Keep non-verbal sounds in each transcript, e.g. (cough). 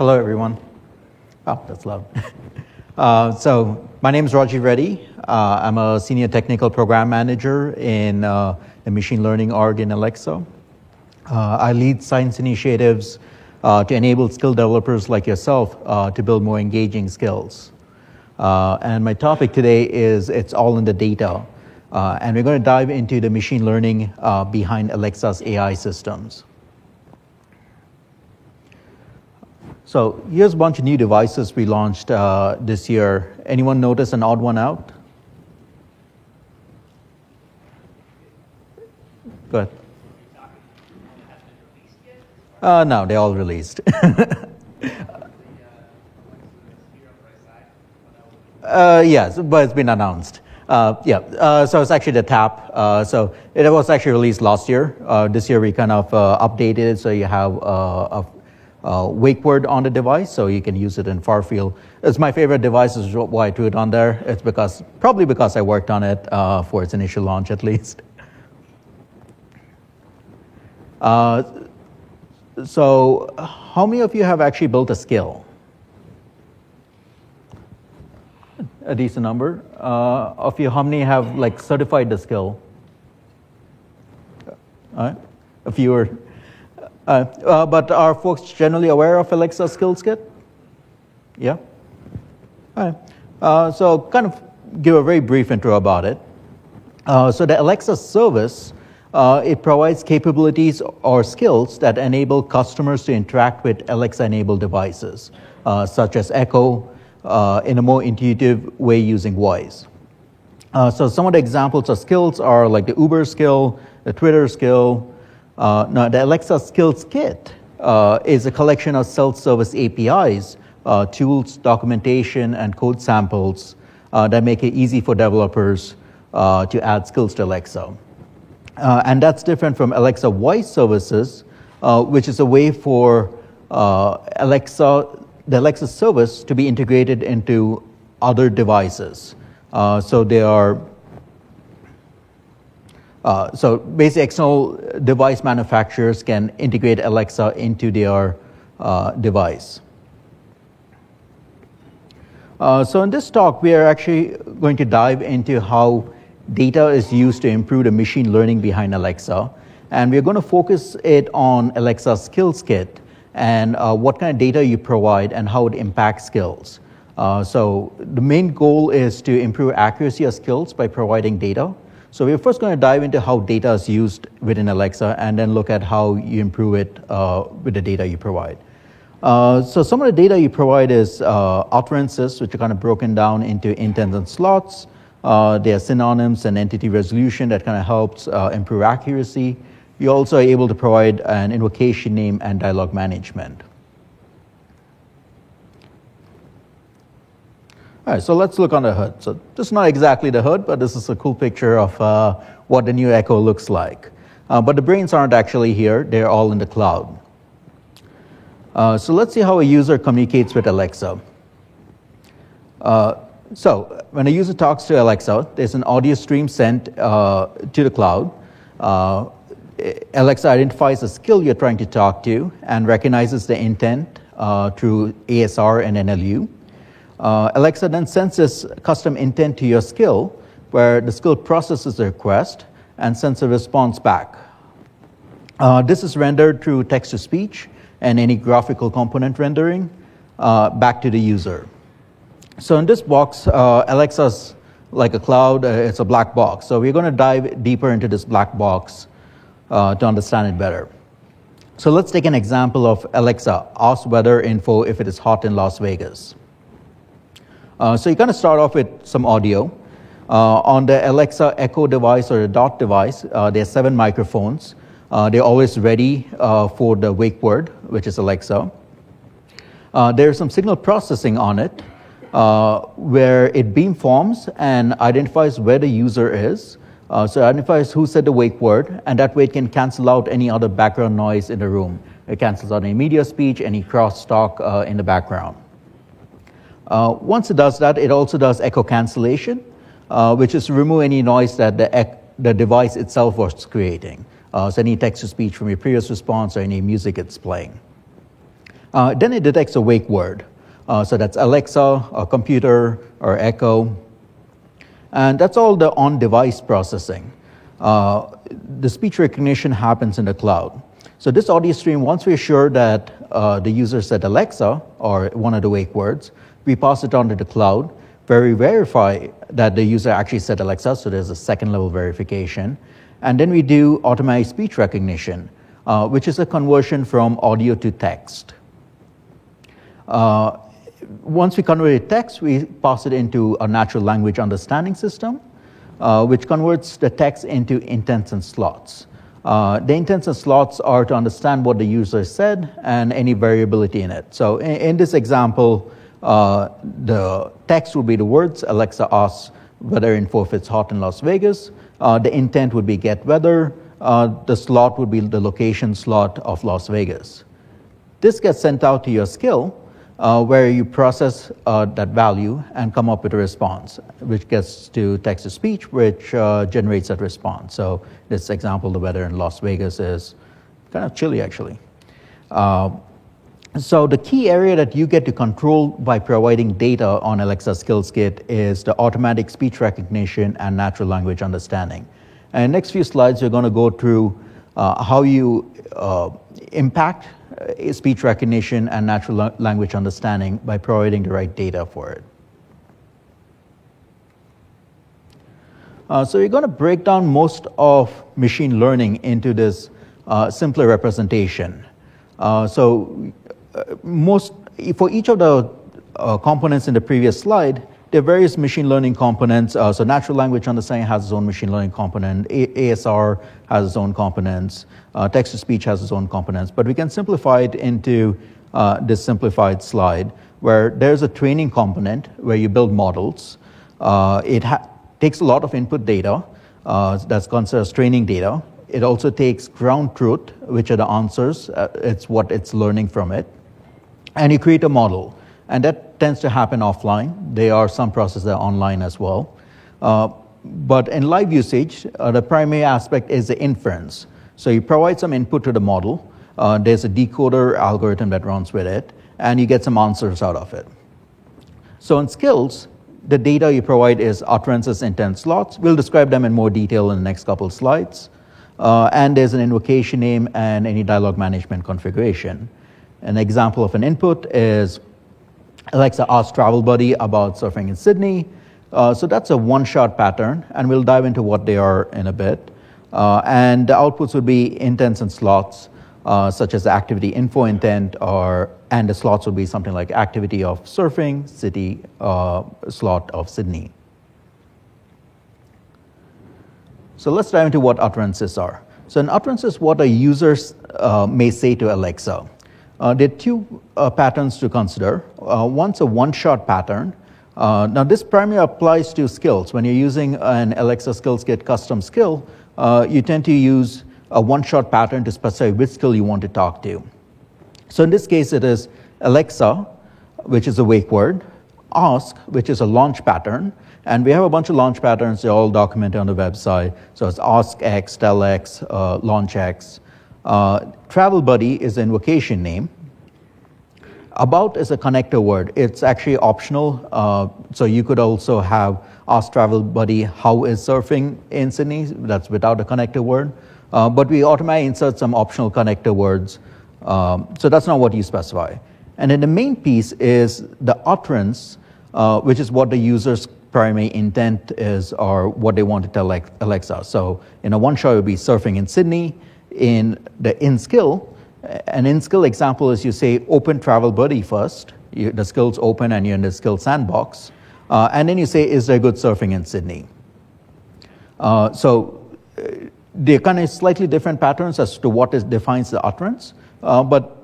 Hello, everyone. Oh, that's loud. (laughs) uh, so, my name is Rajiv Reddy. Uh, I'm a senior technical program manager in uh, the machine learning org in Alexa. Uh, I lead science initiatives uh, to enable skilled developers like yourself uh, to build more engaging skills. and my topic today is It's All in the Data. and we're going to dive into the machine learning behind Alexa's AI systems. So here's a bunch of new devices we launched uh, this year. Anyone notice an odd one out? Go ahead. Uh, no, they all released. (laughs) uh, yes, but it's been announced. Uh, yeah, uh, so it's actually the Tap. Uh, so it was actually released last year. Uh, this year we kind of uh, updated it so you have a uh, wake word on the device, so you can use it in far field. It's my favorite device, is why I threw it on there. It's because probably because I worked on it uh, for its initial launch, at least. (laughs) Uh, so, how many of you have actually built a skill? A decent number. Uh, of you, how many have like certified the skill? Uh, a few are uh, uh, but are folks generally aware of Alexa Skills Kit? Yeah? All right. Uh, so, kind of give a very brief intro about it. Uh, so, the Alexa service, uh, it provides capabilities or skills that enable customers to interact with Alexa-enabled devices, uh, such as Echo, in a more intuitive way using voice. so, some of the examples of skills are like the Uber skill, the Twitter skill, uh, now, the Alexa Skills Kit uh, is a collection of self-service APIs, uh, tools, documentation, and code samples uh, that make it easy for developers uh, to add skills to Alexa. Uh, and that's different from Alexa Voice Services, which is a way for Alexa, the Alexa service to be integrated into other devices. so there are uh, so basically, external device manufacturers can integrate Alexa into their uh, device. Uh, so in this talk, we are actually going to dive into how data is used to improve the machine learning behind Alexa. And we're going to focus it on Alexa Skills Kit and uh, what kind of data you provide and how it impacts skills. Uh, so the main goal is to improve accuracy of skills by providing data. So we're first going to dive into how data is used within Alexa and then look at how you improve it uh, with the data you provide. Uh, so some of the data you provide is uh, utterances, which are kind of broken down into intents and slots. Uh, there are synonyms and entity resolution that kind of helps uh, improve accuracy. You're also able to provide an invocation name and dialog management. All right, so let's look on the hood. So this is not exactly the hood, but this is a cool picture of uh, what the new Echo looks like. Uh, but the brains aren't actually here, they're all in the cloud. Uh, so let's see how a user communicates with Alexa. Uh, so when a user talks to Alexa, there's an audio stream sent uh, to the cloud. Uh, Alexa identifies the skill you're trying to talk to and recognizes the intent through ASR and NLU. Uh, Alexa then sends this custom intent to your skill, where the skill processes the request and sends a response back. Uh, this is rendered through text to speech and any graphical component rendering uh, back to the user. So in this box, uh, Alexa's like a cloud, uh, it's a black box. So we're going to dive deeper into this black box uh, to understand it better. So let's take an example of Alexa, ask weather info if it is hot in Las Vegas. Uh, so you kind of start off with some audio. Uh, on the Alexa Echo device or the Dot device, uh, there are seven microphones. Uh, they're always ready uh, for the wake word, which is Alexa. There's some signal processing on it, where it beamforms and identifies where the user is. so it identifies who said the wake word, and that way it can cancel out any other background noise in the room. It cancels out any media speech, any crosstalk in the background. Uh, once it does that, it also does echo cancellation, uh, which is to remove any noise that the, the device itself was creating. Uh, so any text to speech from your previous response or any music it's playing. Uh, then it detects a wake word. Uh, so that's Alexa, or computer, or Echo. And that's all the on device processing. Uh, the speech recognition happens in the cloud. So, this audio stream, once we're sure that uh, the user said Alexa or one of the wake words, we pass it on to the cloud, where we verify that the user actually said Alexa, so there's a second level verification. And then we do automatic speech recognition, uh, which is a conversion from audio to text. Uh, once we convert text, we pass it into a natural language understanding system, uh, which converts the text into intents and slots. Uh, the intents and slots are to understand what the user said and any variability in it. So in, in this example, uh, the text would be the words Alexa asks weather info if it's hot in Las Vegas. Uh, the intent would be get weather. Uh, the slot would be the location slot of Las Vegas. This gets sent out to your skill, uh, where you process uh, that value and come up with a response, which gets to text to speech, which generates that response. So, this example, the weather in Las Vegas is kind of chilly actually. Uh, so, the key area that you get to control by providing data on Alexa Skills Kit is the automatic speech recognition and natural language understanding. And next few slides, we're going to go through uh, how you uh, impact uh, speech recognition and natural language understanding by providing the right data for it. Uh, so, we're going to break down most of machine learning into this uh, simpler representation. Uh, so, most for each of the uh, components in the previous slide, there are various machine learning components. Uh, so natural language understanding has its own machine learning component. A- ASR has its own components. Uh, text to speech has its own components. But we can simplify it into uh, this simplified slide where there's a training component where you build models. Uh, it ha- takes a lot of input data that's considered as training data. It also takes ground truth, which are the answers. It's what it's learning from it. And you create a model. And that tends to happen offline. There are some processes that are online as well. Uh, but in live usage, uh, the primary aspect is the inference. So you provide some input to the model. Uh, there's a decoder algorithm that runs with it, and you get some answers out of it. So in skills, the data you provide is utterances, intent, slots. We'll describe them in more detail in the next couple slides. Uh, and there's an invocation name and any dialog management configuration. An example of an input is Alexa ask Travel Buddy about surfing in Sydney. Uh, so that's a one shot pattern, and we'll dive into what they are in a bit. Uh, and the outputs would be intents and slots, uh, such as the activity info intent, or and the slots would be something like activity of surfing, city uh, slot of Sydney. So let's dive into what utterances are. So an utterance is what a user uh, may say to Alexa. Uh, there are two uh, patterns to consider. Uh, one's a one-shot pattern. Uh, now, this primarily applies to skills. When you're using an Alexa Skills Kit custom skill, uh, you tend to use a one-shot pattern to specify which skill you want to talk to. So in this case, it is Alexa, which is a wake word, ask, which is a launch pattern, and we have a bunch of launch patterns. They're all documented on the website. So it's ask X, tell X, uh, launch X. Uh, Travel Buddy is the invocation name. About is a connector word. It's actually optional. Uh, so you could also have ask Travel Buddy how is surfing in Sydney. That's without a connector word. Uh, but we automatically insert some optional connector words. Um, so that's not what you specify. And then the main piece is the utterance, uh, which is what the user's primary intent is or what they want to tell Alexa. So in a one shot, it would be surfing in Sydney in the in skill. An in skill example is you say open travel buddy first. You, the skill's open and you're in the skill sandbox. Uh, and then you say, is there good surfing in Sydney? Uh, so uh, they're kind of slightly different patterns as to what is, defines the utterance, uh, but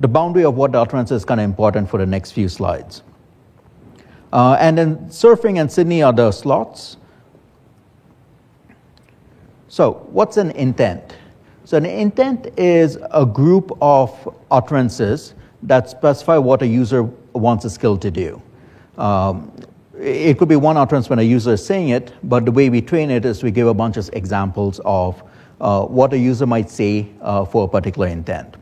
the boundary of what the utterance is kind of important for the next few slides. Uh, and then surfing and Sydney are the slots. So, what's an intent? So an intent is a group of utterances that specify what a user wants a skill to do. Um, it could be one utterance when a user is saying it, but the way we train it is we give a bunch of examples of uh, what a user might say uh, for a particular intent.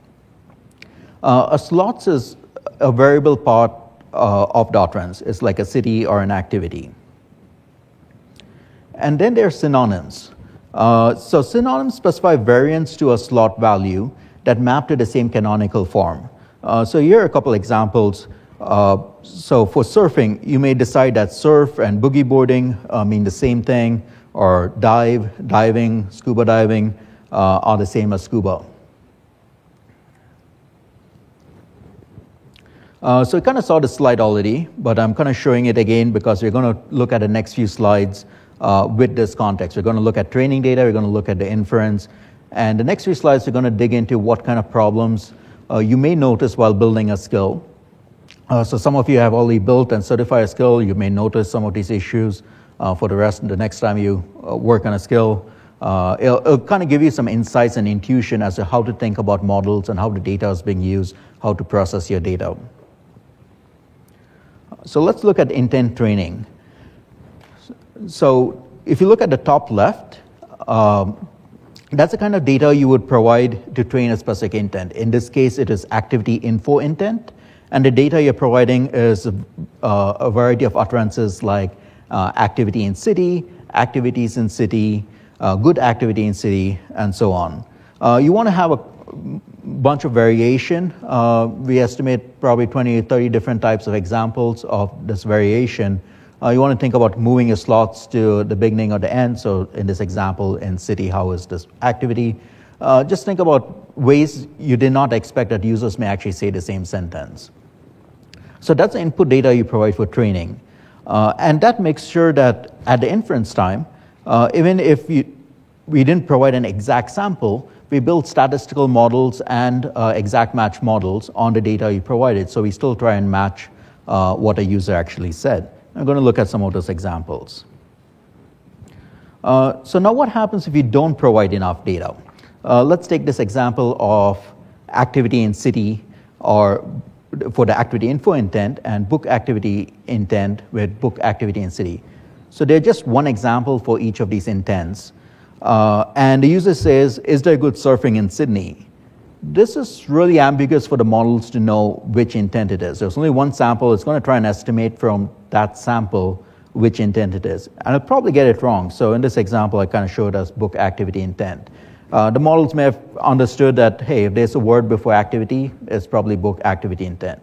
Uh, a slots is a variable part uh, of trends. It's like a city or an activity. And then there are synonyms. Uh, so synonyms specify variants to a slot value that map to the same canonical form. Uh, so here are a couple examples. Uh, so for surfing, you may decide that surf and boogie boarding uh, mean the same thing, or dive, diving, scuba diving uh, are the same as scuba. Uh, so we kind of saw the slide already, but I'm kind of showing it again because we're going to look at the next few slides uh, with this context. We're going to look at training data, we're going to look at the inference, and the next few slides we're going to dig into what kind of problems uh, you may notice while building a skill. Uh, so some of you have already built and certified a skill, you may notice some of these issues. Uh, for the rest, the next time you uh, work on a skill, it'll, it'll kind of give you some insights and intuition as to how to think about models and how the data is being used, how to process your data. So let's look at intent training. So if you look at the top left, um, that's the kind of data you would provide to train a specific intent. In this case, it is activity info intent, and the data you're providing is uh, a variety of utterances like uh, activity in city, activities in city, uh, good activity in city, and so on. Uh, you want to have a bunch of variation. Uh, we estimate probably 20 30 different types of examples of this variation. Uh, you want to think about moving your slots to the beginning or the end. So in this example, in city, how is this activity? Uh, just think about ways you did not expect that users may actually say the same sentence. So that's the input data you provide for training. Uh, and that makes sure that at the inference time, uh, even if you, we didn't provide an exact sample, we build statistical models and uh, exact match models on the data you provided. So we still try and match uh, what a user actually said. I'm going to look at some of those examples. Uh, so now what happens if you don't provide enough data? Uh, let's take this example of activity in city or for the activity info intent and book activity intent with book activity in city. So they're just one example for each of these intents. Uh, and the user says, Is there good surfing in Sydney? This is really ambiguous for the models to know which intent it is. There's only one sample, it's going to try and estimate from that sample which intent it is. And it'll probably get it wrong. So in this example, I kind of showed us book activity intent. Uh, the models may have understood that, hey, if there's a word before activity, it's probably book activity intent.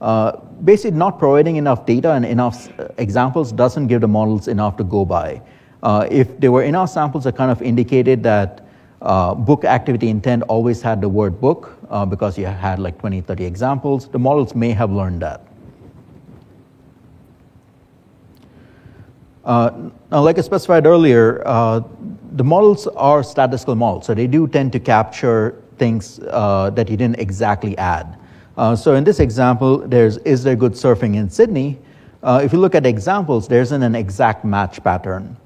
Uh, basically, not providing enough data and enough uh, examples doesn't give the models enough to go by. Uh, if there were enough samples that kind of indicated that uh, book activity intent always had the word book uh, because you had like 20, 30 examples, the models may have learned that. Uh, now, like I specified earlier, uh, the models are statistical models, so they do tend to capture things uh, that you didn't exactly add. so in this example, there's is there good surfing in Sydney? if you look at examples, there isn't an exact match pattern.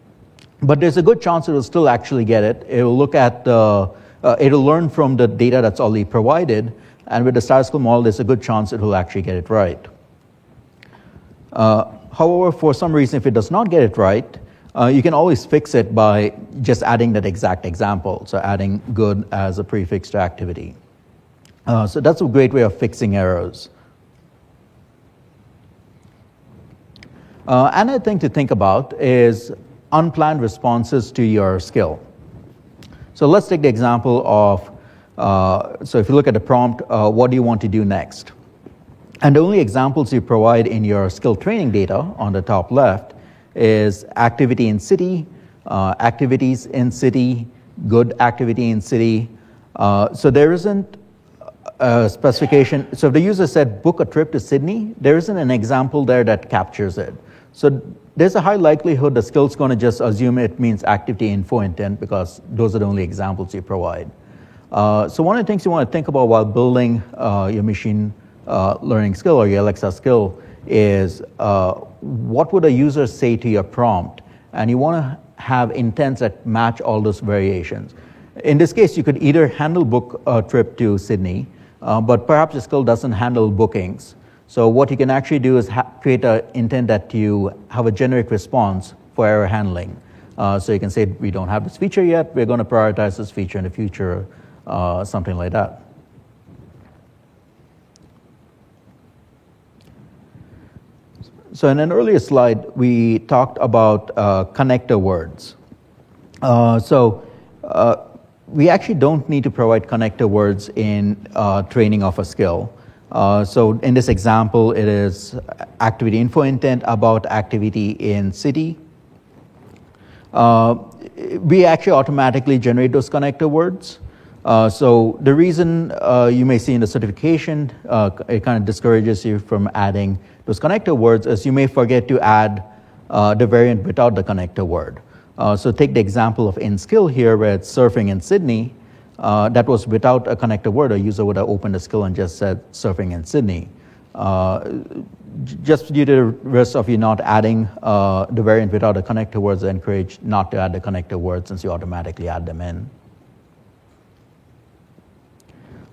But there's a good chance it will still actually get it. It will look at the, uh, it'll learn from the data that's already provided, and with the statistical model, there's a good chance it will actually get it right. Uh, however, for some reason, if it does not get it right, uh, you can always fix it by just adding that exact example, so adding good as a prefix to activity. Uh, so that's a great way of fixing errors. Uh, another thing to think about is unplanned responses to your skill. So let's take the example of uh, so if you look at the prompt, uh, what do you want to do next? And the only examples you provide in your skill training data on the top left is activity in city, uh, activities in city, good activity in city. Uh, so there isn't a specification. So if the user said book a trip to Sydney, there isn't an example there that captures it. So there's a high likelihood the skill's going to just assume it means activity info intent because those are the only examples you provide. Uh, so one of the things you want to think about while building uh, your machine uh, learning skill or your Alexa skill is uh, what would a user say to your prompt? And you want to have intents that match all those variations. In this case, you could either handle book a trip to Sydney, uh, but perhaps the skill doesn't handle bookings. So what you can actually do is ha- create an intent that you have a generic response for error handling. Uh, so you can say, we don't have this feature yet, we're going to prioritize this feature in the future, uh, something like that. So in an earlier slide, we talked about uh, connector words. Uh, so uh, we actually don't need to provide connector words in uh, training of a skill. Uh, so in this example, it is activity info intent about activity in city. Uh, we actually automatically generate those connector words. Uh, so the reason uh, you may see in the certification, uh, it kind of discourages you from adding those connector words is you may forget to add the variant without the connector word. So take the example of in skill here where it's surfing in Sydney. Uh, that was without a connector word. A user would have opened a skill and just said surfing in Sydney. Uh, just due to the risk of you not adding uh, the variant without a connector words, I encourage not to add the connector words since you automatically add them in.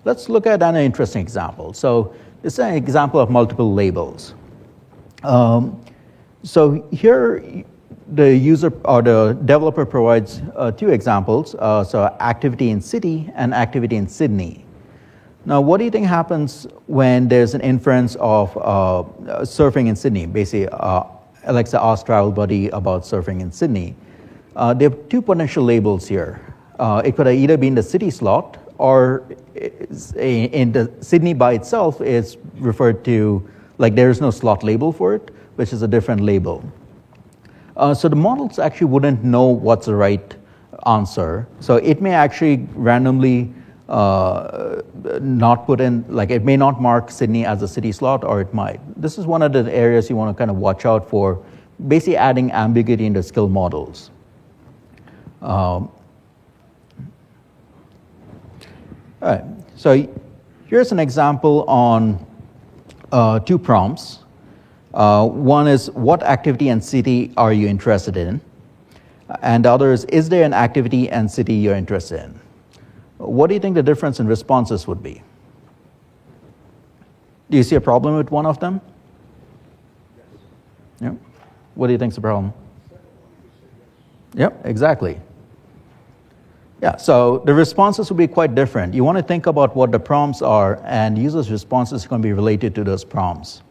Let's look at an interesting example. So this is an example of multiple labels. Um, so here, the user or the developer provides uh, two examples. Uh, so activity in city and activity in Sydney. Now, what do you think happens when there's an inference of uh, surfing in Sydney? Basically, uh, Alexa asks Travel Buddy about surfing in Sydney. Uh, there are two potential labels here. Uh, it could either be in the city slot or in the Sydney by itself is referred to like there is no slot label for it, which is a different label. Uh, so the models actually wouldn't know what's the right answer. So it may actually randomly uh, not put in, like it may not mark Sydney as a city slot, or it might. This is one of the areas you want to kind of watch out for, basically adding ambiguity into skill models. Um, All right, so here's an example on uh, two prompts. Uh, one is what activity and city are you interested in? And the other is, is there an activity and city you're interested in? What do you think the difference in responses would be? Do you see a problem with one of them? Yeah. What do you think is the problem? Yep, exactly. Yeah, so the responses will be quite different. You want to think about what the prompts are, and users' responses are going to be related to those prompts.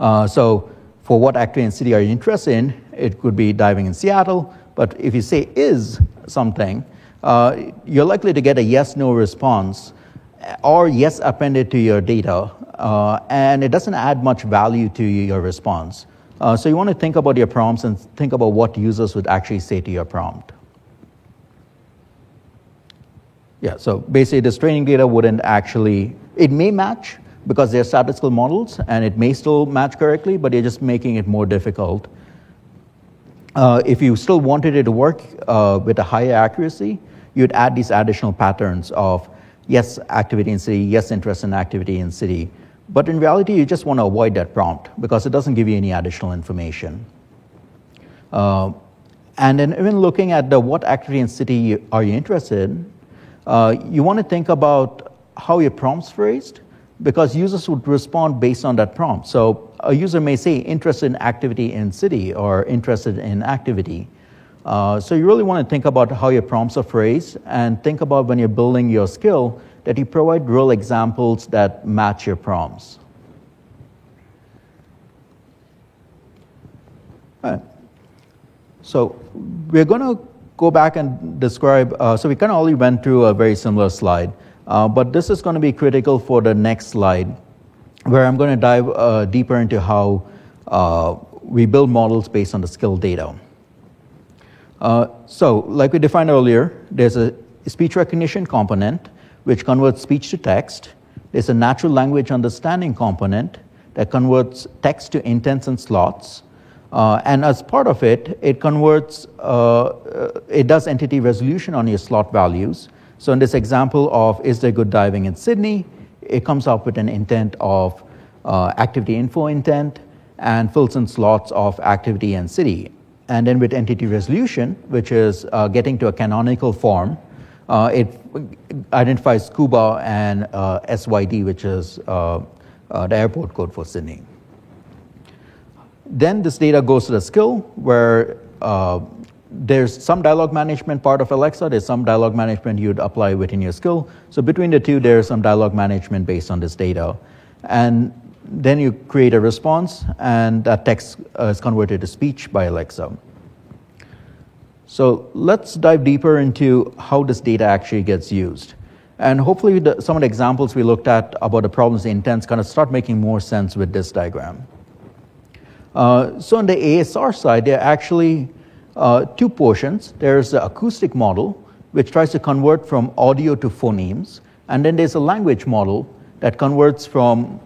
Uh, so, for what activity and city are you interested in? It could be diving in Seattle, but if you say is something, uh, you're likely to get a yes no response or yes appended to your data, uh, and it doesn't add much value to your response. Uh, so, you want to think about your prompts and think about what users would actually say to your prompt. Yeah, so basically this training data wouldn't actually, it may match because they're statistical models and it may still match correctly, but you're just making it more difficult. Uh, if you still wanted it to work uh, with a higher accuracy, you'd add these additional patterns of yes, activity in city, yes, interest in activity in city. But in reality, you just want to avoid that prompt because it doesn't give you any additional information. Uh, and then even looking at the what activity in city are you interested in, uh, you want to think about how your prompt's phrased because users would respond based on that prompt. So a user may say interested in activity in city or interested in activity. Uh, so you really want to think about how your prompts are phrased and think about when you're building your skill that you provide real examples that match your prompts. All right. So we're going to go back and describe, uh, so we kind of only went through a very similar slide, uh, but this is going to be critical for the next slide, where I'm going to dive uh, deeper into how uh, we build models based on the skill data. Uh, so, like we defined earlier, there's a speech recognition component, which converts speech to text. There's a natural language understanding component that converts text to intents and slots. Uh, and as part of it, it converts, uh, uh, it does entity resolution on your slot values. So in this example of is there good diving in Sydney, it comes up with an intent of uh, activity info intent and fills in slots of activity and city. And then with entity resolution, which is uh, getting to a canonical form, uh, it identifies scuba and SYD, which is the airport code for Sydney. Then this data goes to the skill where uh, there's some dialogue management part of Alexa, there's some dialogue management you'd apply within your skill. So between the two, there's some dialogue management based on this data. And then you create a response, and that text uh, is converted to speech by Alexa. So let's dive deeper into how this data actually gets used. And hopefully, the, some of the examples we looked at about the problems intents kind of start making more sense with this diagram. Uh, so on the ASR side, there are actually uh, two portions. There's the acoustic model, which tries to convert from audio to phonemes, and then there's a language model that converts from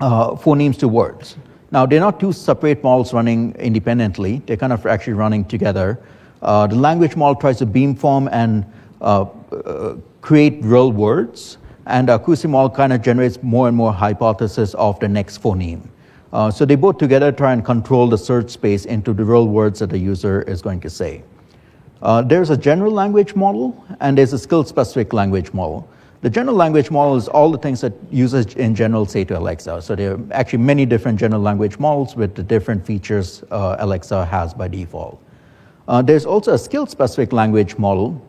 uh, phonemes to words. Now, they're not two separate models running independently, they're kind of actually running together. Uh, the language model tries to beamform and uh, uh, create real words, and the acoustic model kind of generates more and more hypotheses of the next phoneme. Uh, so they both together try and control the search space into the real words that the user is going to say. Uh, there's a general language model and there's a skill specific language model. The general language model is all the things that users in general say to Alexa. So there are actually many different general language models with the different features uh, Alexa has by default. Uh, there's also a skill specific language model.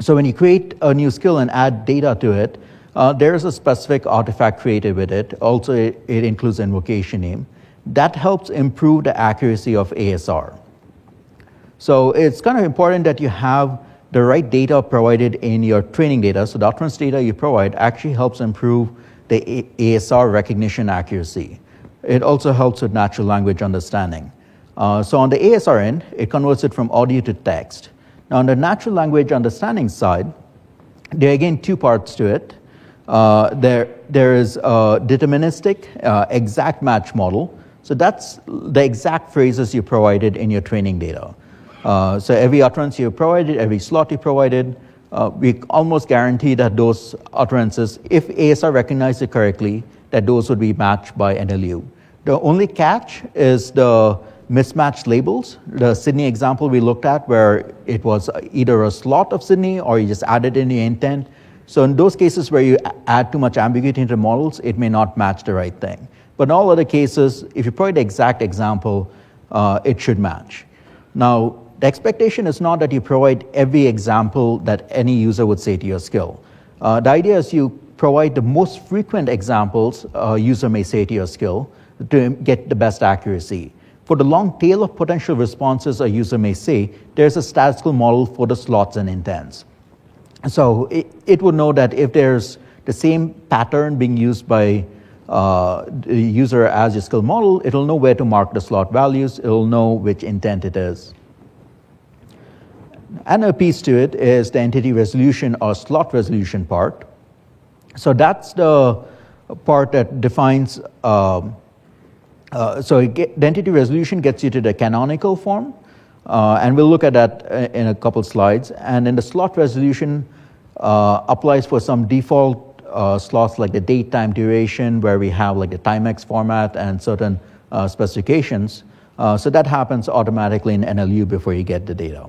So when you create a new skill and add data to it, uh, there is a specific artifact created with it. Also, it, it includes invocation name. That helps improve the accuracy of ASR. So it's kind of important that you have the right data provided in your training data. So the utterance data you provide actually helps improve the ASR recognition accuracy. It also helps with natural language understanding. Uh, so on the ASR end, it converts it from audio to text. Now on the natural language understanding side, there are again two parts to it. Uh, there, there is a deterministic uh, exact match model. So that's the exact phrases you provided in your training data. Uh, so every utterance you provided, every slot you provided, uh, we almost guarantee that those utterances, if ASR recognized it correctly, that those would be matched by NLU. The only catch is the mismatched labels. The Sydney example we looked at, where it was either a slot of Sydney or you just added in the intent. So in those cases where you add too much ambiguity into models, it may not match the right thing. But in all other cases, if you provide the exact example, uh, it should match. Now, the expectation is not that you provide every example that any user would say to your skill. Uh, the idea is you provide the most frequent examples a user may say to your skill to get the best accuracy. For the long tail of potential responses a user may say, there's a statistical model for the slots and intents. So it, it would know that if there's the same pattern being used by uh, the user as your skill model, it'll know where to mark the slot values, it'll know which intent it is. Another piece to it is the entity resolution or slot resolution part. So that's the part that defines. Um, uh, so get, the entity resolution gets you to the canonical form, uh, and we'll look at that uh, in a couple slides. And then the slot resolution uh, applies for some default uh, slots like the date, time, duration, where we have like the timex format and certain uh, specifications. so that happens automatically in NLU before you get the data.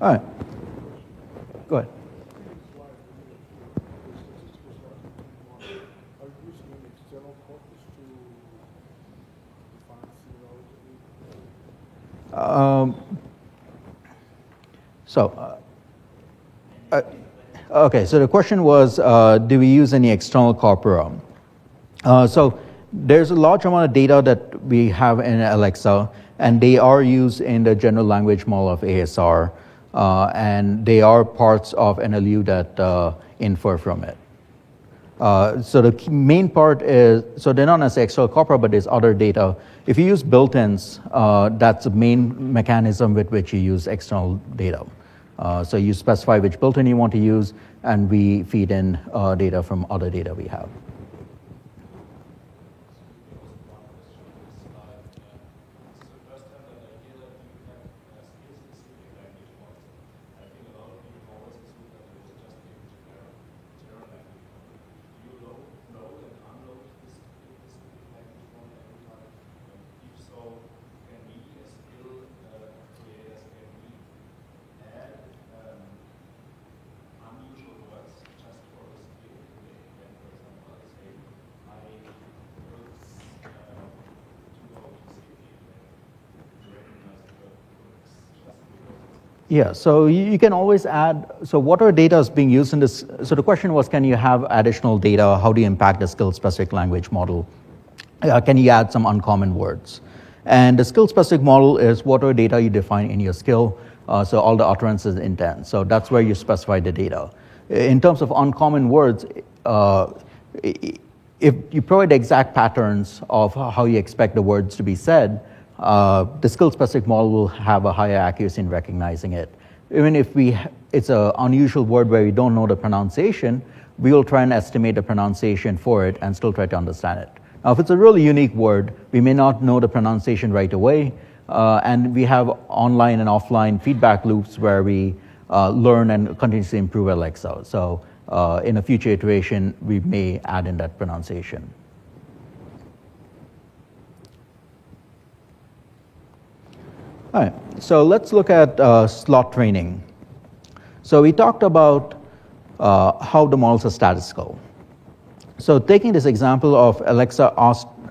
All right. Um, so, uh, uh, okay, so the question was uh, do we use any external corpora? Uh, so, there's a large amount of data that we have in Alexa, and they are used in the general language model of ASR uh, and they are parts of NLU that uh, infer from it. Uh, so the main part is, so they're not necessarily external corpora, but there's other data. If you use built-ins, uh, that's the main mechanism with which you use external data. Uh, so you specify which built-in you want to use, and we feed in uh, data from other data we have. Yeah, so you can always add, so what are data is being used in this? So the question was, can you have additional data? How do you impact the skill-specific language model? Uh, can you add some uncommon words? And the skill-specific model is what are data you define in your skill. Uh, so all the utterances intent. So that's where you specify the data. In terms of uncommon words, uh, if you provide exact patterns of how you expect the words to be said, uh, the skill-specific model will have a higher accuracy in recognizing it. Even if we, it's an unusual word where we don't know the pronunciation, we will try and estimate the pronunciation for it and still try to understand it. Now, if it's a really unique word, we may not know the pronunciation right away, uh, and we have online and offline feedback loops where we uh, learn and continuously improve Alexa. So, uh, in a future iteration, we may add in that pronunciation. All right, so let's look at uh, slot training. So we talked about uh, how the models are statistical. So taking this example of Alexa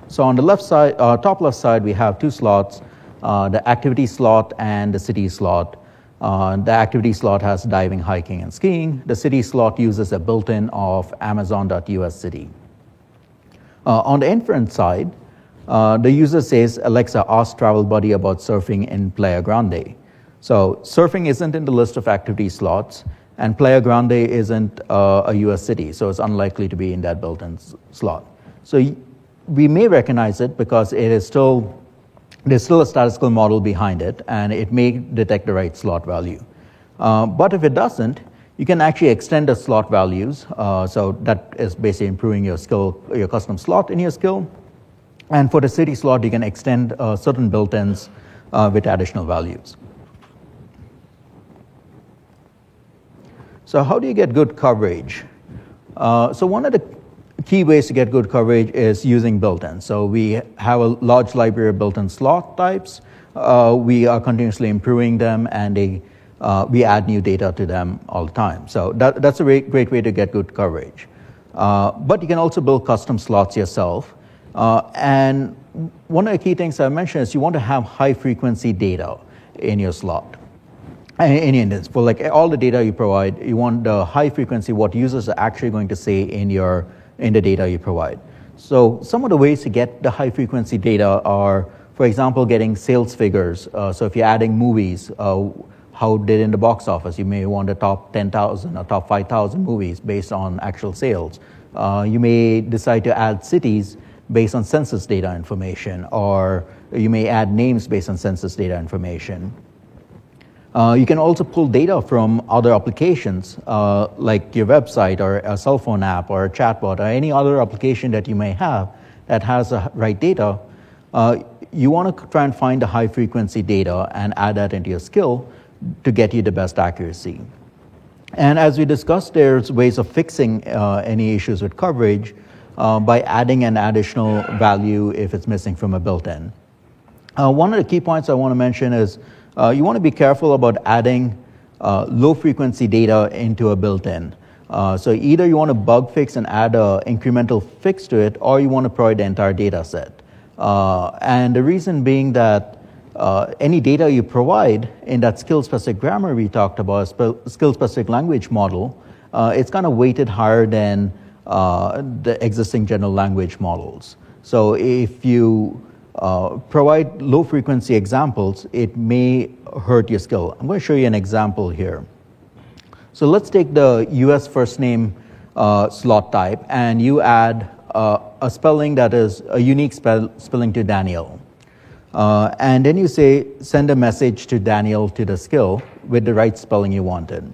so on the left side, uh, top left side, we have two slots, uh, the activity slot and the city slot. Uh, the activity slot has diving, hiking, and skiing. The city slot uses a built-in of Amazon.us city. Uh, on the inference side, uh, the user says, Alexa, ask Travel Buddy about surfing in Playa Grande. So surfing isn't in the list of activity slots, and Playa Grande isn't uh, a US city, so it's unlikely to be in that built-in s- slot. So we may recognize it because it is still, there's still a statistical model behind it, and it may detect the right slot value. Uh, but if it doesn't, you can actually extend the slot values. Uh, so that is basically improving your skill, your custom slot in your skill. And for the city slot, you can extend uh, certain built-ins uh, with additional values. So how do you get good coverage? Uh, so one of the key ways to get good coverage is using built-ins. So we have a large library of built-in slot types. Uh, we are continuously improving them, and they, uh, we add new data to them all the time. So that, that's a great, great way to get good coverage. Uh, but you can also build custom slots yourself. Uh, and one of the key things I mentioned is you want to have high frequency data in your slot. In instance, for like all the data you provide, you want the high frequency, what users are actually going to say in your in the data you provide. So some of the ways to get the high frequency data are, for example, getting sales figures. Uh, so if you're adding movies, uh, how did in the box office? You may want the top 10,000 or top 5,000 movies based on actual sales. Uh, you may decide to add cities based on census data information, or you may add names based on census data information. Uh, you can also pull data from other applications, uh, like your website or a cell phone app or a chatbot or any other application that you may have that has the right data. Uh, you want to try and find the high frequency data and add that into your skill to get you the best accuracy. And as we discussed, there's ways of fixing uh, any issues with coverage uh, by adding an additional value if it's missing from a built-in. Uh, one of the key points I want to mention is uh, you want to be careful about adding uh, low frequency data into a built-in. Uh, so either you want to bug fix and add an incremental fix to it, or you want to provide the entire data set. Uh, and the reason being that uh, any data you provide in that skill-specific grammar we talked about, skill-specific language model, it's kind of weighted higher than uh, the existing general language models. So if you uh, provide low frequency examples, it may hurt your skill. I'm going to show you an example here. So let's take the US first name uh, slot type and you add uh, a spelling that is a unique spell, spelling to Daniel. Uh, and then you say, send a message to Daniel to the skill with the right spelling you wanted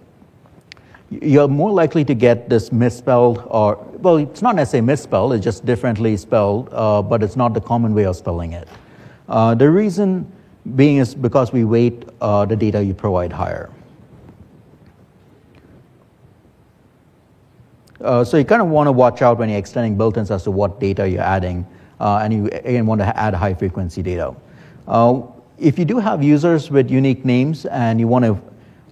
you're more likely to get this misspelled or, well, it's not necessarily misspelled, it's just differently spelled, uh, but it's not the common way of spelling it. Uh, the reason being is because we weight uh, the data you provide higher. Uh, so you kind of want to watch out when you're extending built-ins as to what data you're adding, uh, and you again want to add high frequency data. Uh, if you do have users with unique names and you want to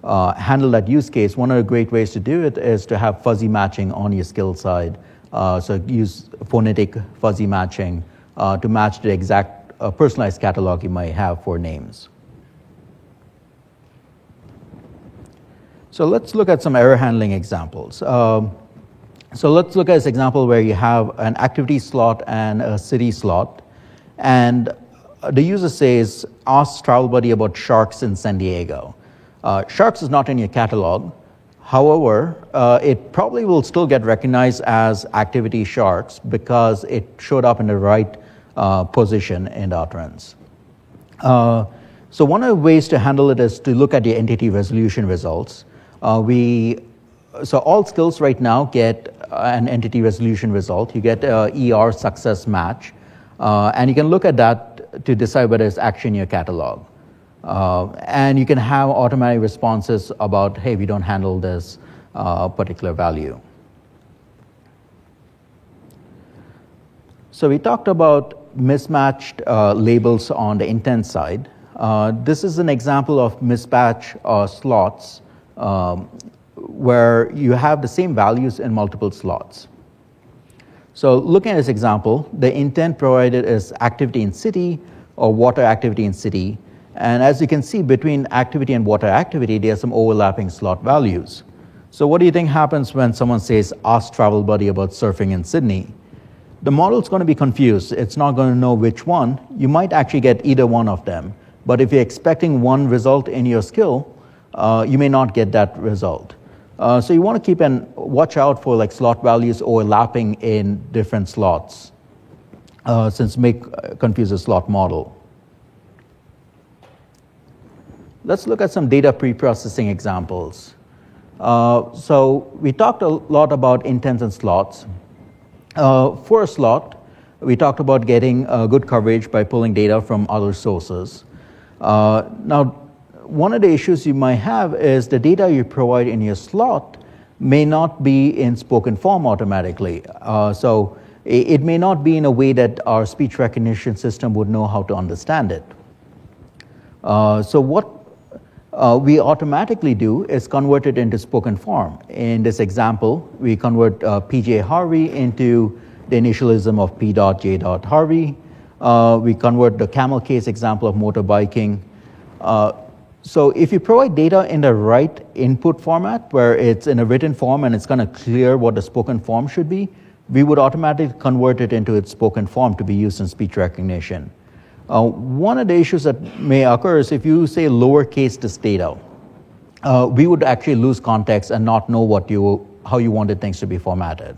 uh, handle that use case, one of the great ways to do it is to have fuzzy matching on your skill side. Uh, so use phonetic fuzzy matching uh, to match the exact uh, personalized catalog you might have for names. So let's look at some error handling examples. Um, so let's look at this example where you have an activity slot and a city slot. And the user says, ask travel buddy about sharks in San Diego. Uh, sharks is not in your catalog. However, uh, it probably will still get recognized as activity sharks because it showed up in the right uh, position in the utterance. Uh, so one of the ways to handle it is to look at the entity resolution results. Uh, we, so all skills right now get an entity resolution result. You get a ER success match, uh, and you can look at that to decide whether it's actually in your catalog. Uh, and you can have automatic responses about, hey, we don't handle this uh, particular value. So we talked about mismatched uh, labels on the intent side. Uh, this is an example of mismatch uh, slots um, where you have the same values in multiple slots. So looking at this example, the intent provided is activity in city or water activity in city. And as you can see, between activity and water activity, there are some overlapping slot values. So what do you think happens when someone says, ask travel buddy about surfing in Sydney? The model's going to be confused. It's not going to know which one. You might actually get either one of them. But if you're expecting one result in your skill, uh, you may not get that result. Uh, so you want to keep and watch out for like slot values overlapping in different slots, uh, since make uh, confuse the slot model. Let's look at some data pre-processing examples. Uh, so we talked a lot about intents and slots. Uh, for a slot, we talked about getting good coverage by pulling data from other sources. now, one of the issues you might have is the data you provide in your slot may not be in spoken form automatically. Uh, so it, it, may not be in a way that our speech recognition system would know how to understand it. Uh, so what uh, we automatically do is convert it into spoken form. In this example, we convert uh, PJ Harvey into the initialism of P J Harvey. Uh, we convert the camel case example of motorbiking. Uh, so if you provide data in the right input format, where it's in a written form and it's kind of clear what the spoken form should be, we would automatically convert it into its spoken form to be used in speech recognition. Uh, one of the issues that may occur is if you say lowercase this data, uh, we would actually lose context and not know what you, how you wanted things to be formatted.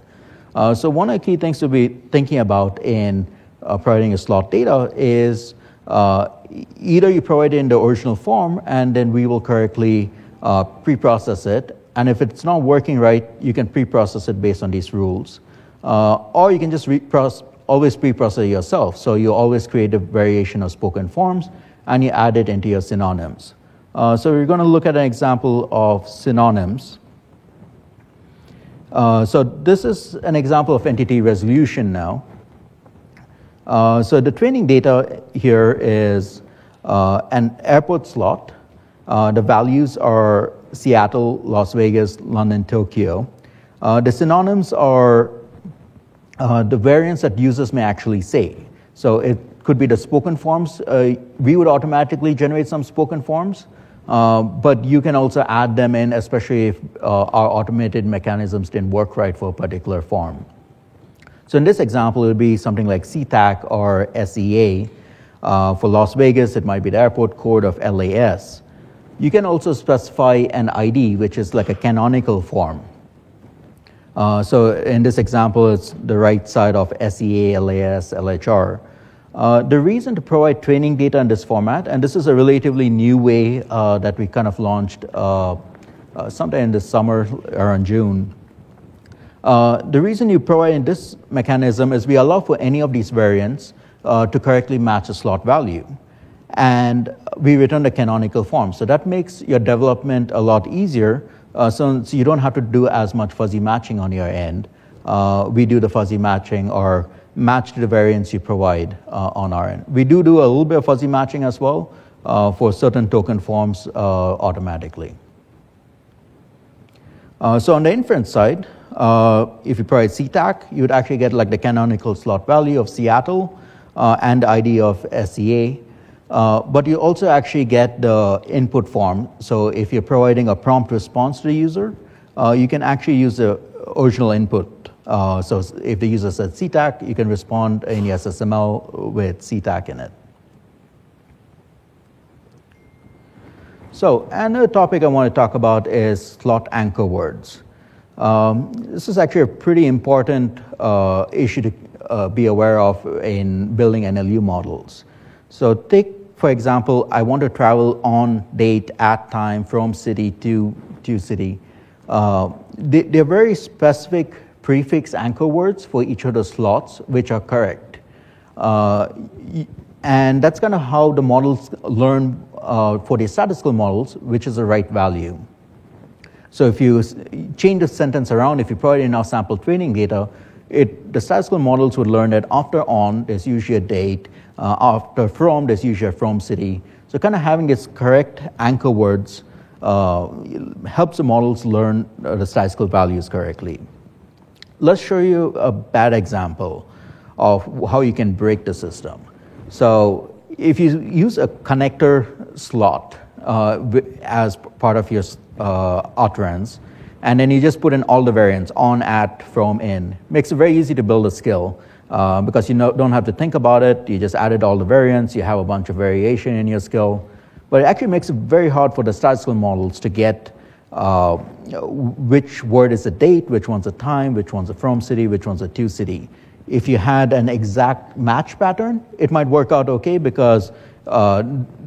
Uh, so one of the key things to be thinking about in uh, providing a slot data is uh, either you provide it in the original form and then we will correctly uh, pre-process it. And if it's not working right, you can pre-process it based on these rules. Uh, or you can just always pre-process yourself. So you always create a variation of spoken forms and you add it into your synonyms. Uh, so we're going to look at an example of synonyms. Uh, so this is an example of entity resolution now. Uh, so the training data here is uh, an airport slot. Uh, the values are Seattle, Las Vegas, London, Tokyo. Uh, the synonyms are uh, the variants that users may actually say. So it could be the spoken forms. we would automatically generate some spoken forms. Uh, but you can also add them in, especially if uh, our automated mechanisms didn't work right for a particular form. So in this example, it would be something like SeaTac or SEA. Uh, for Las Vegas, it might be the airport code of LAS. You can also specify an ID, which is like a canonical form. Uh, so in this example, it's the right side of SEA, LAS, LHR. Uh, the reason to provide training data in this format, and this is a relatively new way uh, that we kind of launched uh, uh, sometime in the summer, around June, uh, the reason you provide in this mechanism is we allow for any of these variants to correctly match a slot value. And we return the canonical form. So that makes your development a lot easier uh, so, so, you don't have to do as much fuzzy matching on your end. Uh, we do the fuzzy matching or match to the variants you provide uh, on our end. We do do a little bit of fuzzy matching as well for certain token forms automatically. so on the inference side, uh, if you provide SeaTac, you would actually get like the canonical slot value of Seattle uh, and ID of SEA. Uh, but you also actually get the input form. So if you're providing a prompt response to the user, uh, you can actually use the original input. Uh, so if the user said SeaTac, you can respond in SSML with SeaTac in it. So another topic I want to talk about is slot anchor words. Um, this is actually a pretty important uh, issue to uh, be aware of in building NLU models. So take, for example, I want to travel on date, at time, from city to, to city. Uh, they, they're very specific prefix anchor words for each of the slots, which are correct. Uh, and that's kind of how the models learn uh, for the statistical models, which is the right value. So if you change the sentence around, if you provide enough sample training data, it, the statistical models would learn that after on, there's usually a date, uh, after from, there's usually from city. So kind of having its correct anchor words uh, helps the models learn the statistical values correctly. Let's show you a bad example of how you can break the system. So if you use a connector slot uh, as part of your uh, utterance, and then you just put in all the variants on, at, from, in. Makes it very easy to build a skill uh, because you know, don't have to think about it. You just added all the variants, you have a bunch of variation in your skill. But it actually makes it very hard for the statistical models to get uh, which word is a date, which one's a time, which one's a from city, which one's a to city. If you had an exact match pattern, it might work out okay because uh,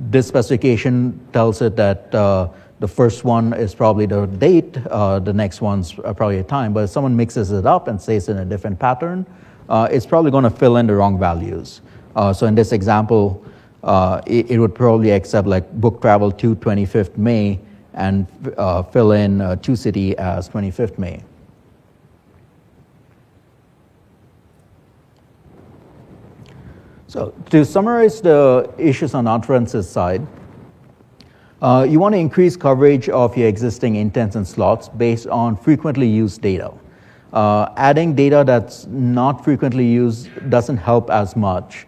this specification tells it that uh, the first one is probably the date, uh, the next one's probably a time. But if someone mixes it up and says in a different pattern, uh, it's probably going to fill in the wrong values. Uh, so in this example, uh, it, it, would probably accept like book travel to 25th May and uh, fill in uh, to city as 25th May. So to summarize the issues on utterances side, uh, you want to increase coverage of your existing intents and slots based on frequently used data. Uh, adding data that's not frequently used doesn't help as much.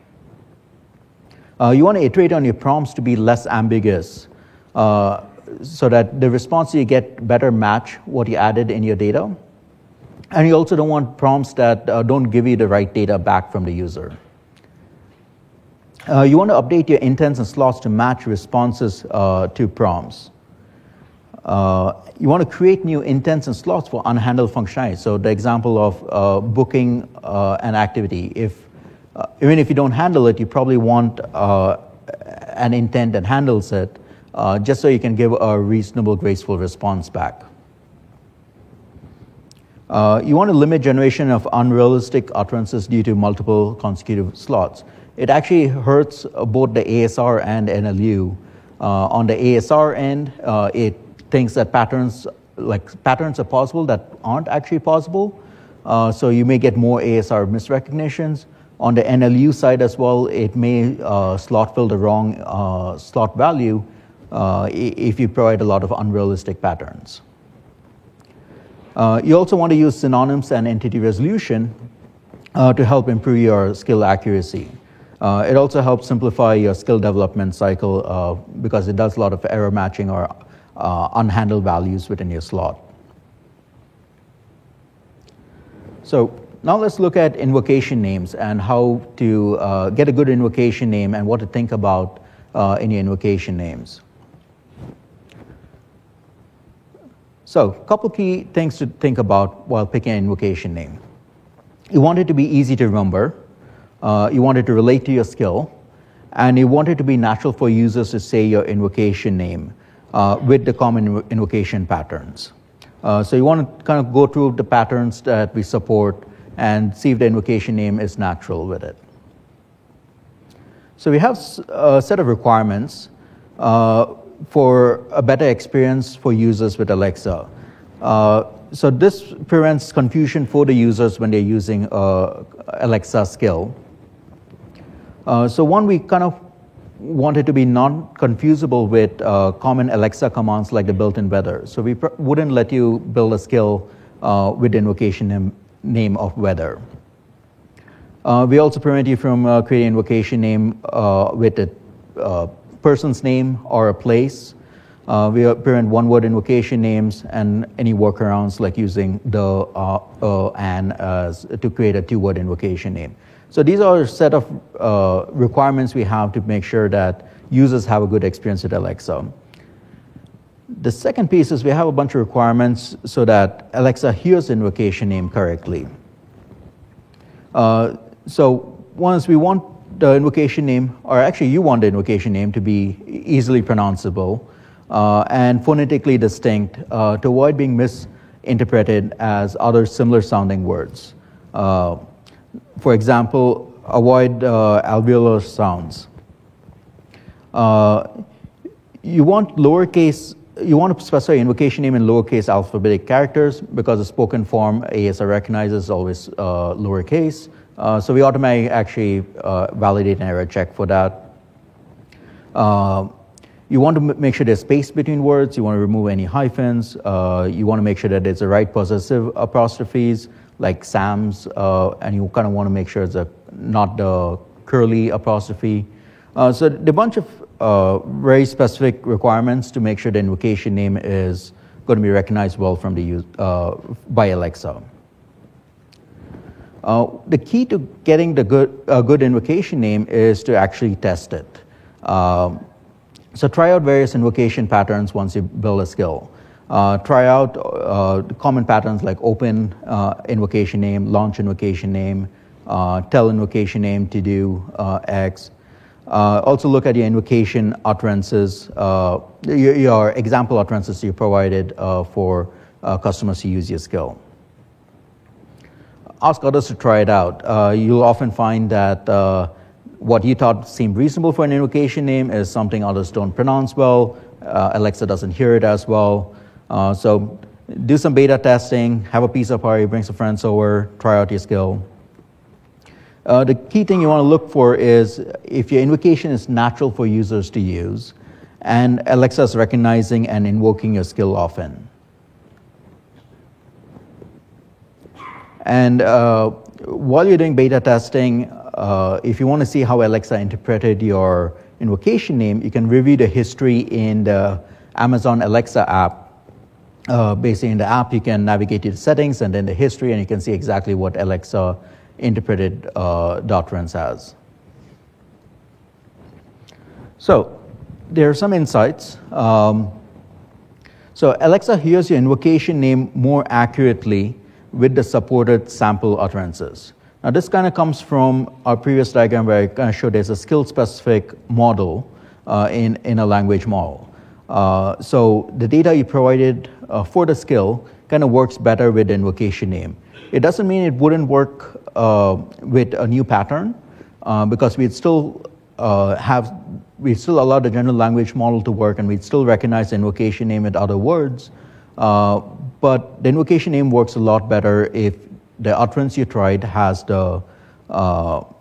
Uh, you want to iterate on your prompts to be less ambiguous uh, so that the response you get better match what you added in your data. And you also don't want prompts that uh, don't give you the right data back from the user. Uh, you want to update your intents and slots to match responses uh, to prompts. Uh, you want to create new intents and slots for unhandled functionality. So the example of uh, booking uh, an activity, if uh, even if you don't handle it, you probably want an intent that handles it, just so you can give a reasonable, graceful response back. you want to limit generation of unrealistic utterances due to multiple consecutive slots it actually hurts both the ASR and NLU. Uh, on the ASR end, uh, it thinks that patterns like patterns are possible that aren't actually possible. Uh, so you may get more ASR misrecognitions. On the NLU side as well, it may uh, slot fill the wrong uh, slot value uh, if you provide a lot of unrealistic patterns. you also want to use synonyms and entity resolution to help improve your skill accuracy. Uh, it also helps simplify your skill development cycle uh, because it does a lot of error matching or uh, unhandled values within your slot. So now let's look at invocation names and how to uh, get a good invocation name and what to think about uh, in your invocation names. So a couple key things to think about while picking an invocation name. You want it to be easy to remember uh, you want it to relate to your skill, and you want it to be natural for users to say your invocation name uh, with the common invocation patterns. Uh, so you want to kind of go through the patterns that we support and see if the invocation name is natural with it. So we have a set of requirements uh, for a better experience for users with Alexa. Uh, so this prevents confusion for the users when they're using uh, Alexa skill. Uh, so one, we kind of wanted to be non-confusable with uh, common Alexa commands like the built-in weather. So we pr- wouldn't let you build a skill uh, with invocation name, name of weather. Uh, we also prevent you from uh, creating invocation name uh, with a uh, person's name or a place. We prevent one-word invocation names and any workarounds like using the uh, and as to create a two-word invocation name. So these are a set of uh, requirements we have to make sure that users have a good experience with Alexa. The second piece is we have a bunch of requirements so that Alexa hears the invocation name correctly. Uh, so once we want the invocation name, or actually you want the invocation name to be easily pronounceable uh, and phonetically distinct uh, to avoid being misinterpreted as other similar sounding words. Uh, for example, avoid uh, alveolar sounds. Uh, you want lowercase you want to specify invocation name in lowercase alphabetic characters because the spoken form ASR recognizes always uh, lowercase. Uh, so we automatically actually uh, validate an error check for that. Uh, you want to make sure there's space between words. You want to remove any hyphens. You want to make sure that it's the right possessive apostrophes like Sam's, uh, and you kind of want to make sure it's a, not the curly apostrophe. so a bunch of uh, very specific requirements to make sure the invocation name is going to be recognized well from the use, uh, by Alexa. Uh, the key to getting the good, uh, good invocation name is to actually test it. Um, so try out various invocation patterns once you build a skill. Uh, try out uh, common patterns like open invocation name, launch invocation name, tell invocation name to do X, uh, also look at your invocation utterances, uh, your, your, example utterances you provided uh, for uh, customers who use your skill. Ask others to try it out. Uh, you'll often find that uh, what you thought seemed reasonable for an invocation name is something others don't pronounce well. Alexa doesn't hear it as well. So do some beta testing, have a pizza party, bring some friends over, try out your skill. Uh, the key thing you want to look for is if your invocation is natural for users to use, and Alexa is recognizing and invoking your skill often. And uh, while you're doing beta testing, uh, if you want to see how Alexa interpreted your invocation name, you can review the history in the Amazon Alexa app. Uh, basically, in the app, you can navigate to the settings and then the history, and you can see exactly what Alexa interpreted uh, doctrines as. So, there are some insights. Um, so, Alexa hears your invocation name more accurately with the supported sample utterances. Now, this kind of comes from our previous diagram where I kind of showed there's a skill specific model uh, in, in a language model. Uh, so, the data you provided uh, for the skill kind of works better with the invocation name. It doesn't mean it wouldn't work uh, with a new pattern uh, because we'd still uh, have, we still allow the general language model to work and we'd still recognize the invocation name with other words. Uh, but the invocation name works a lot better if the utterance you tried has the,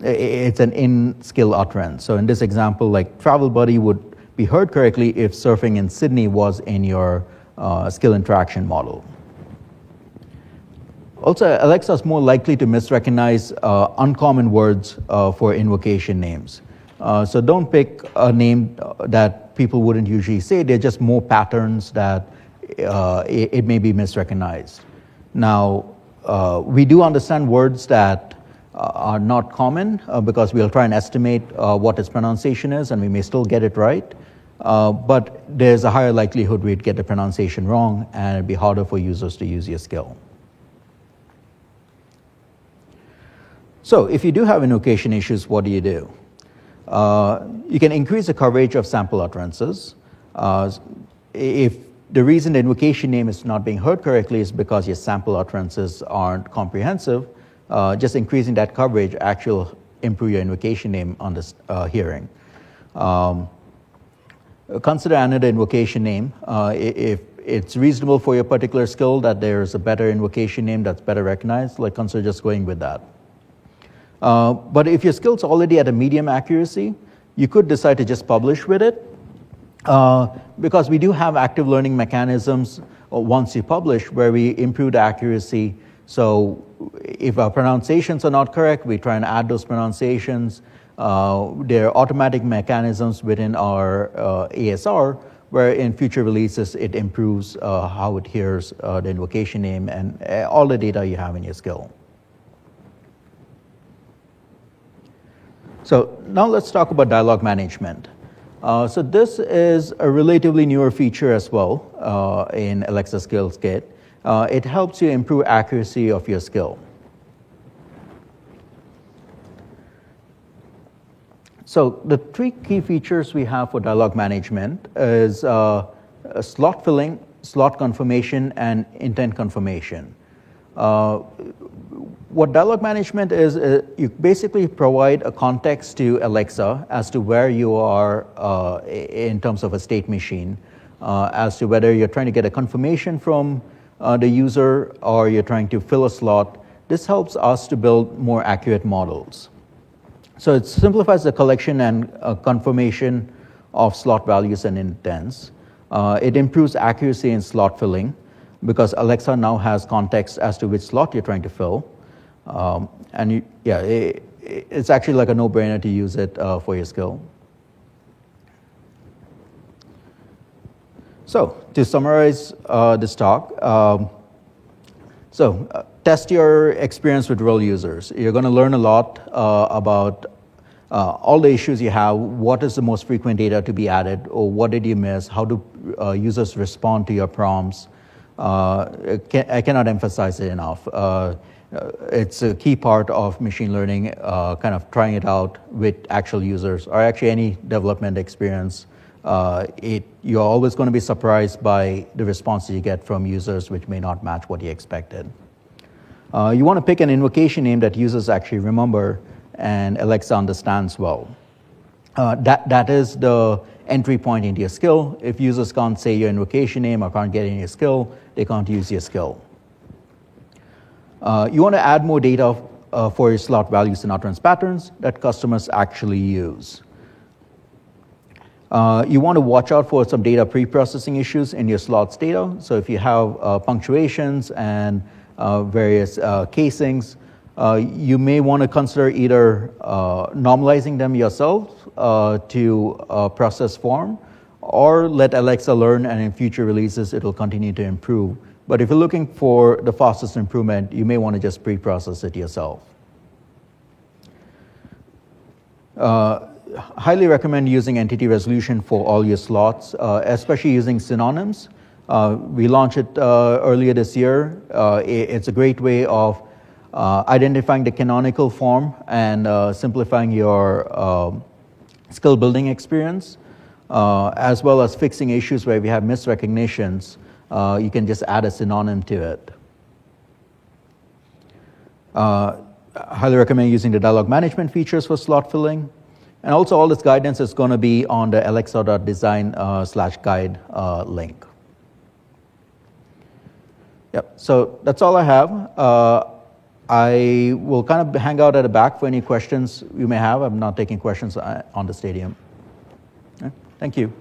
it's an in-skill utterance. So in this example, like travel buddy would be heard correctly if surfing in Sydney was in your uh, skill interaction model. Also, Alexa is more likely to misrecognize uh, uncommon words uh, for invocation names. Uh, so don't pick a name that people wouldn't usually say. They're just more patterns that uh, it, it, may be misrecognized. Now, uh, we do understand words that uh, are not common because we'll try and estimate what its pronunciation is, and we may still get it right. But there's a higher likelihood we'd get the pronunciation wrong, and it'd be harder for users to use your skill. So if you do have invocation issues, what do you do? Uh, you can increase the coverage of sample utterances. Uh, if the reason the invocation name is not being heard correctly is because your sample utterances aren't comprehensive, uh, just increasing that coverage actually improve your invocation name on this uh, hearing. Um, consider another invocation name. Uh, if it's reasonable for your particular skill that there's a better invocation name that's better recognized, like consider just going with that. Uh, but if your skill's already at a medium accuracy, you could decide to just publish with it. Uh, because we do have active learning mechanisms uh, once you publish where we improve the accuracy. So if our pronunciations are not correct, we try and add those pronunciations. Uh, there are automatic mechanisms within our uh, ASR where in future releases it improves uh, how it hears uh, the invocation name and uh, all the data you have in your skill. So now let's talk about dialog management. So this is a relatively newer feature as well in Alexa Skills Kit. It helps you improve accuracy of your skill. So the three key features we have for dialog management is uh, slot filling, slot confirmation, and intent confirmation. Uh, what dialog management is, uh, you basically provide a context to Alexa as to where you are uh, in terms of a state machine, uh, as to whether you're trying to get a confirmation from uh, the user or you're trying to fill a slot. This helps us to build more accurate models. So it simplifies the collection and uh, confirmation of slot values and intents. it improves accuracy in slot filling because Alexa now has context as to which slot you're trying to fill. Um, and you, yeah, it, it's actually like a no-brainer to use it uh, for your skill. So to summarize uh, this talk, um, so uh, test your experience with real users. You're going to learn a lot uh, about uh, all the issues you have. What is the most frequent data to be added, or what did you miss? How do uh, users respond to your prompts? I cannot emphasize it enough. Uh, it's a key part of machine learning, uh, kind of trying it out with actual users or actually any development experience. Uh, it, you're always going to be surprised by the responses you get from users, which may not match what you expected. Uh, you want to pick an invocation name that users actually remember and Alexa understands well. Uh, that, that is the entry point into your skill. If users can't say your invocation name or can't get in your skill, they can't use your skill. Uh, you want to add more data uh, for your slot values and utterance patterns that customers actually use. Uh, you want to watch out for some data pre-processing issues in your slots data. So if you have uh, punctuations and various uh, casings, you may want to consider either normalizing them yourself to process form or let Alexa learn and in future releases it will continue to improve but if you're looking for the fastest improvement, you may want to just pre-process it yourself. Uh, highly recommend using entity resolution for all your slots, uh, especially using synonyms. Uh, we launched it uh, earlier this year. Uh, it's a great way of identifying the canonical form and simplifying your um, skill building experience, as well as fixing issues where we have misrecognitions you can just add a synonym to it. I highly recommend using the dialog management features for slot filling. And also all this guidance is going to be on the alexa.design uh, slash guide uh, link. Yep, so that's all I have. Uh, I will kind of hang out at the back for any questions you may have. I'm not taking questions uh, on the stadium. thank you.